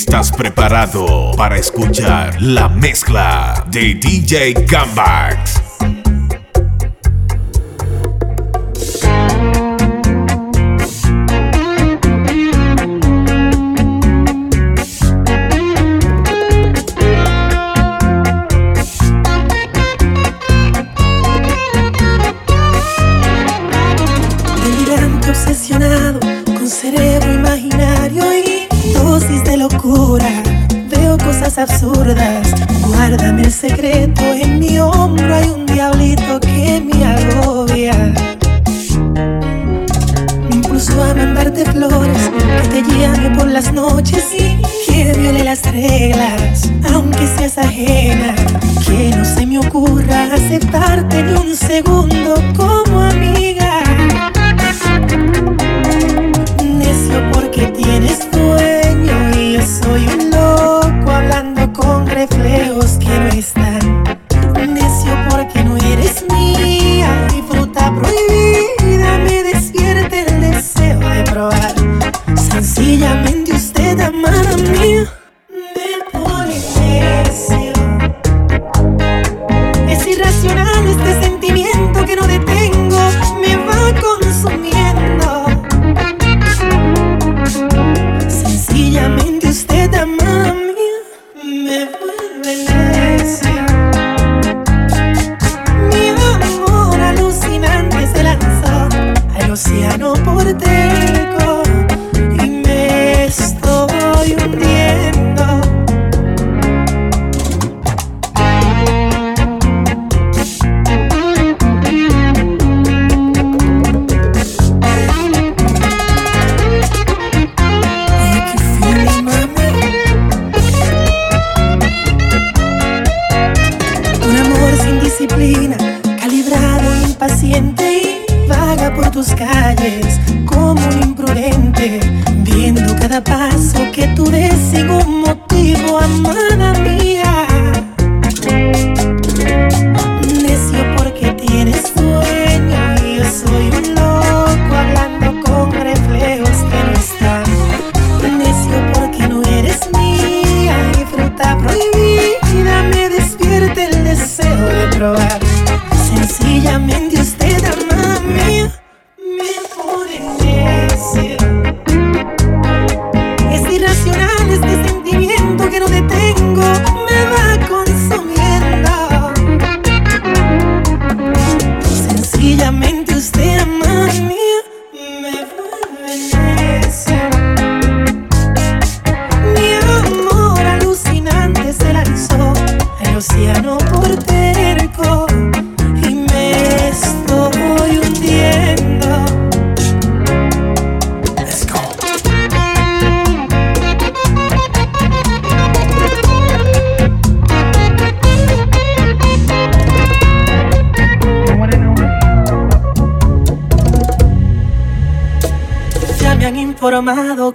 ¿Estás preparado para escuchar la mezcla de DJ Gambax? Absurdas. Guárdame el secreto, en mi hombro hay un diablito que me agobia. Me impulso a mandarte flores, que te llame por las noches y que viole las reglas, aunque seas ajena. Que no se me ocurra aceptarte ni un segundo como amiga.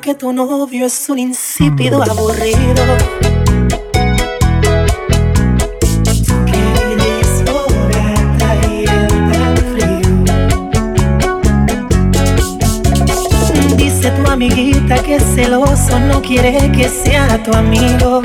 Que tu novio es un insípido aburrido. Dice tu amiguita que celoso no quiere que sea tu amigo.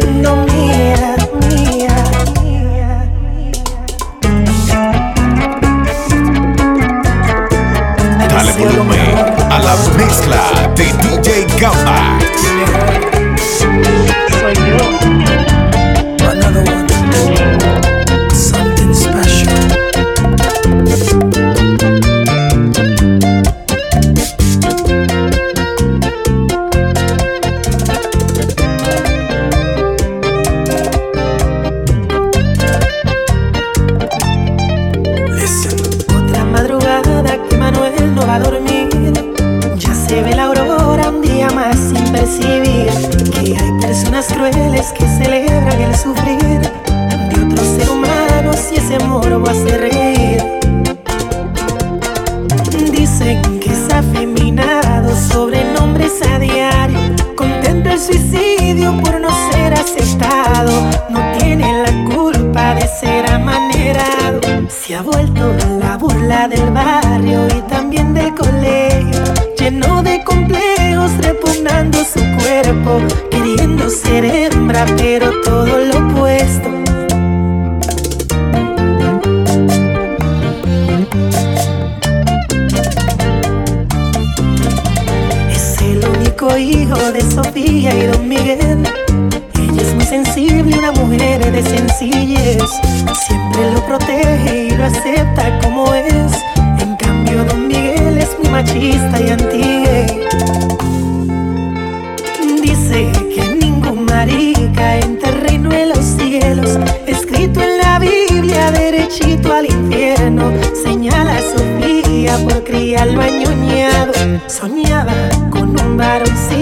No. Percibir que hay personas crueles que celebran el sufrir de otros ser humanos y ese morbo hace reír. Dicen que es afeminado sobre nombres a diario. Contempla el suicidio por no ser aceptado. No tiene la culpa de ser amanerado. Se ha vuelto la burla del barrio complejos, repugnando su cuerpo. Queriendo ser hembra, pero todo lo opuesto. Es el único hijo de Sofía y Don Miguel. Ella es muy sensible, una mujer de sencillez. Siempre lo protege y lo acepta como es. Machista y anti Dice que ningún marica entra al reino de los cielos. Escrito en la Biblia, derechito al infierno. Señala a Sofía por criarlo añoñado. Soñaba con un varoncito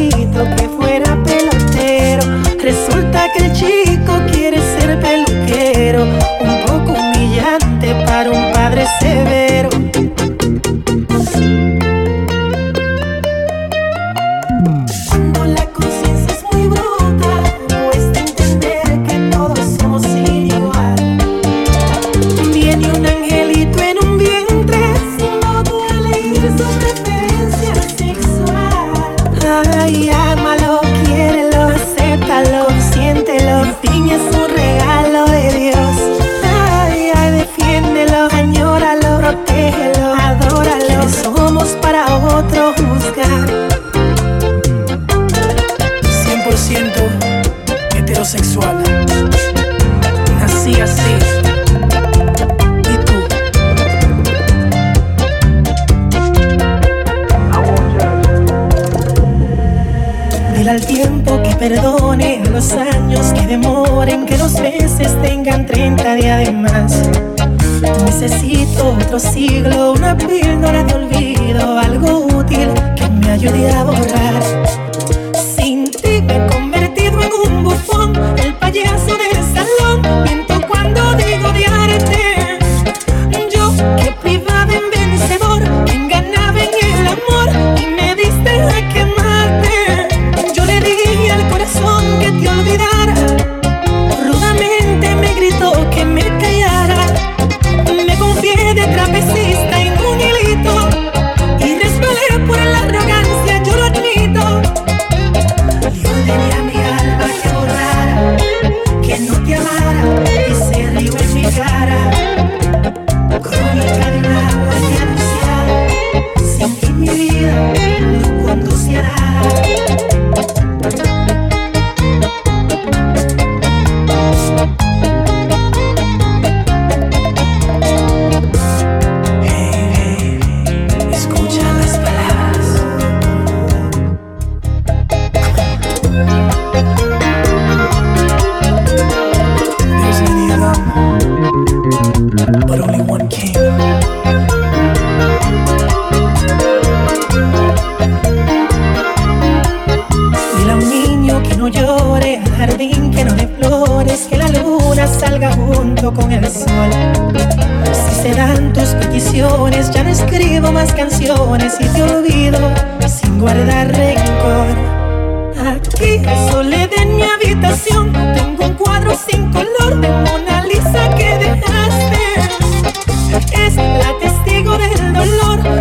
siglo, con el sol. Si se dan tus peticiones, ya no escribo más canciones y te olvido sin guardar rencor. Aquí, soledad en mi habitación, tengo un cuadro sin color de Mona Lisa que dejaste. Es la testigo del dolor,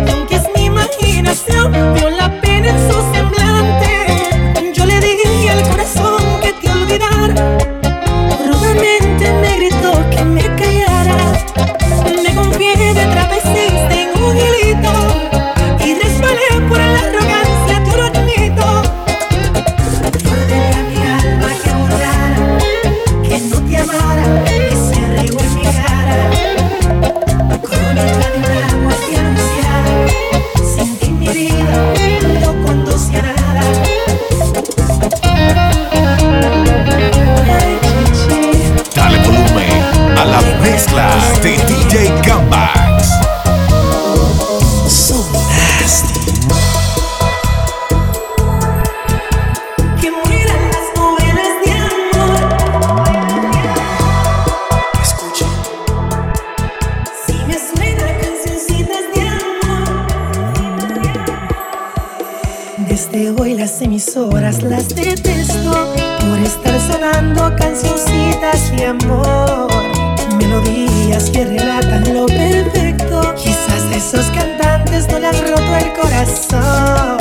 Desde hoy las emisoras las detesto por estar sonando cancioncitas de amor. Melodías que relatan lo perfecto. Quizás esos cantantes no le han roto el corazón.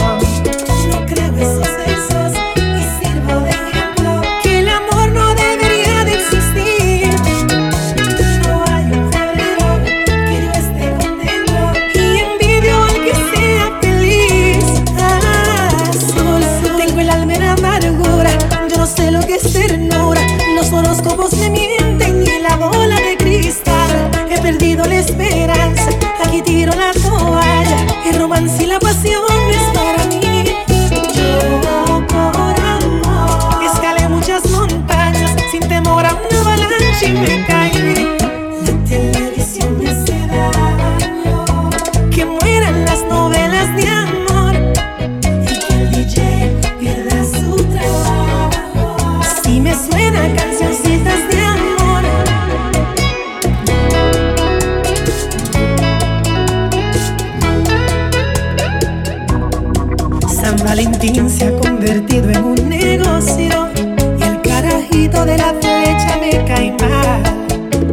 Obos nimi Valentín se ha convertido en un negocio y el carajito de la fecha me cae mal.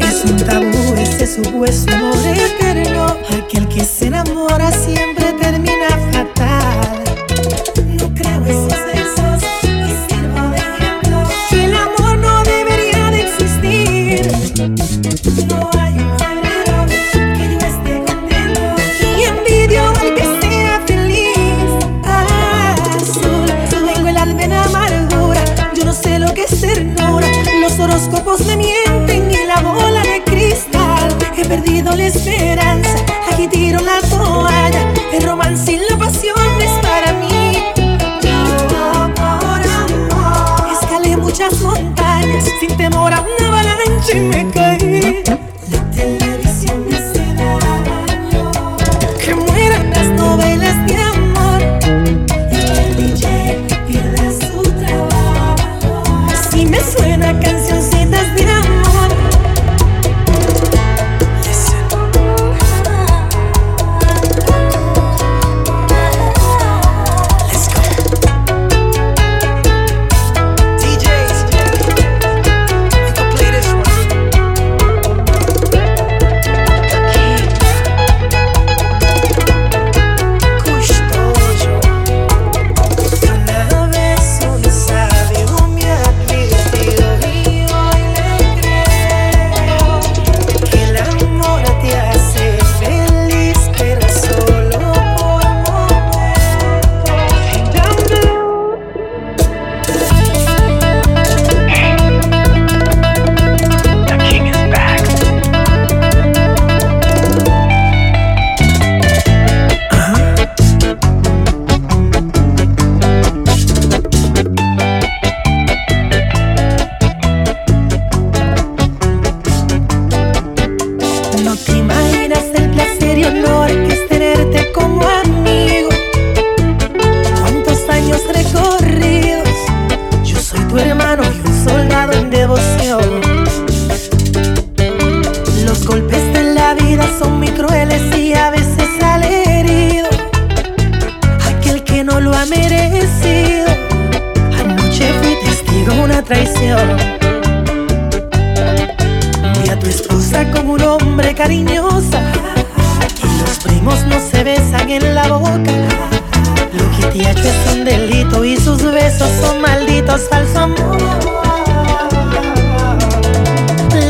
Es un tabú ese supuesto amor eterno. Aquel que se enamora siempre termina fatal. la esperanza, aquí tiro la toalla, el romance y la pasión es para mí. Por amor escalé muchas montañas sin temor a una avalancha y me caí. traición. Y a tu esposa como un hombre cariñosa. Y los primos no se besan en la boca. Lo que te ha hecho es un delito y sus besos son malditos, falso amor.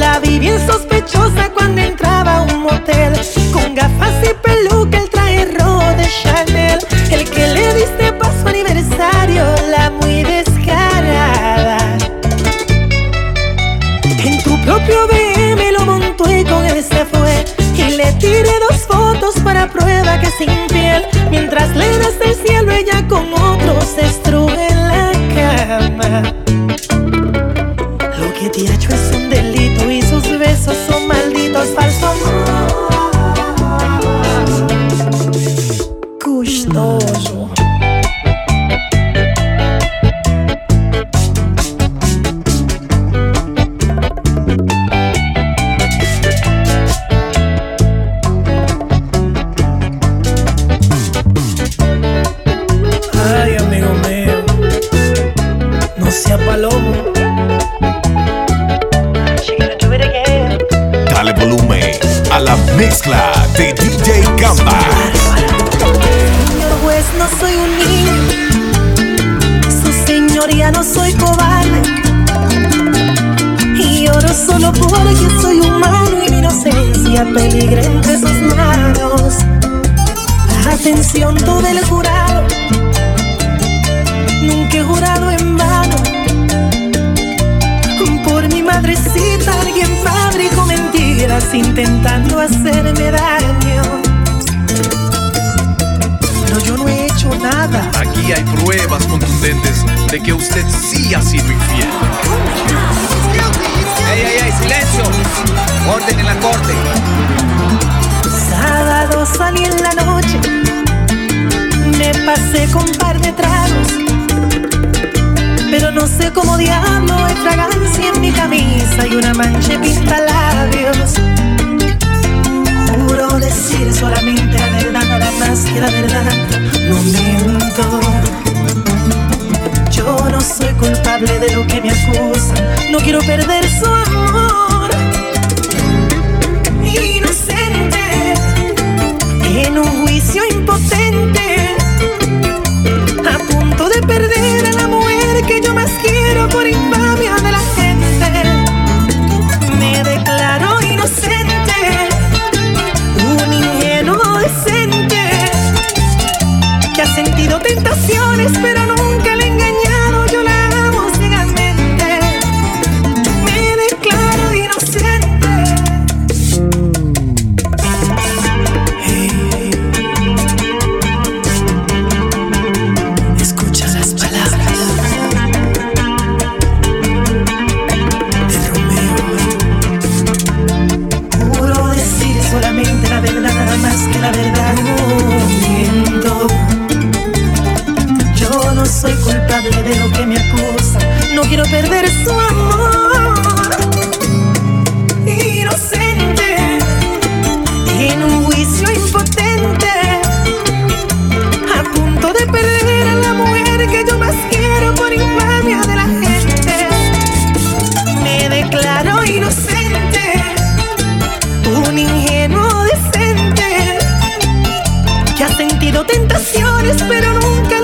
La vi bien sospechosa cuando entraba a un motel con gafas y prueba que es infiel. Mientras le das el cielo, ella con otros destruye la cama. Lo que te ha hecho es un delito y sus besos son malditos, falsos. Mezcla de DJ Gamba. Señor juez, no soy un niño. Su señoría no soy cobarde. Y oro solo porque soy humano y mi inocencia peligra entre sus manos. Atención, todo el jurado. Nunca he jurado en vano. Por mi madrecita alguien fabricó intentando hacerme daño. Pero yo no he hecho nada. Aquí hay pruebas contundentes de que usted sí ha sido infiel. ¡Ey, ey, ey! ¡Silencio! Orden en la corte. Sábado salí en la noche, me pasé con par de tragos, pero no sé cómo diablo hay fragancia en mi camisa y una mancha pinta labios. Juro decir solamente la verdad, nada más que la verdad, no miento. Yo no soy culpable de lo que me acusan, no quiero perder su amor que ha sentido tentaciones pero nunca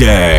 Yeah.